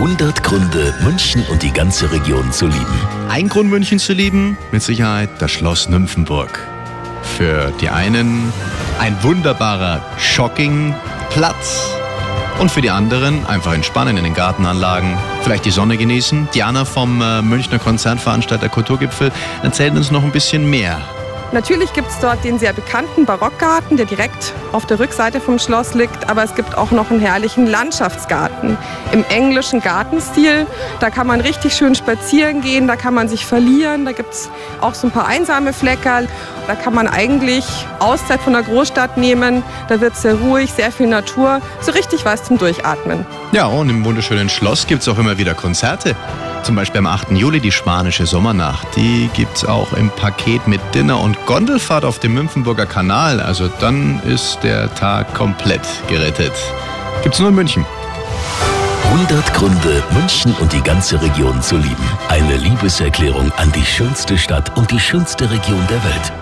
100 Gründe, München und die ganze Region zu lieben. Ein Grund, München zu lieben, mit Sicherheit das Schloss Nymphenburg. Für die einen ein wunderbarer Joggingplatz und für die anderen einfach entspannen in den Gartenanlagen, vielleicht die Sonne genießen. Diana vom äh, Münchner Konzertveranstalter Kulturgipfel erzählt uns noch ein bisschen mehr Natürlich gibt es dort den sehr bekannten Barockgarten, der direkt auf der Rückseite vom Schloss liegt, aber es gibt auch noch einen herrlichen Landschaftsgarten im englischen Gartenstil. Da kann man richtig schön spazieren gehen, da kann man sich verlieren, da gibt es auch so ein paar einsame Flecker. Da kann man eigentlich Auszeit von der Großstadt nehmen, da wird es sehr ruhig, sehr viel Natur, so richtig was zum Durchatmen. Ja, und im wunderschönen Schloss gibt es auch immer wieder Konzerte. Zum Beispiel am 8. Juli die spanische Sommernacht. Die gibt es auch im Paket mit Dinner und Gondelfahrt auf dem Nymphenburger Kanal. Also dann ist der Tag komplett gerettet. Gibt's nur in München. 100 Gründe, München und die ganze Region zu lieben. Eine Liebeserklärung an die schönste Stadt und die schönste Region der Welt.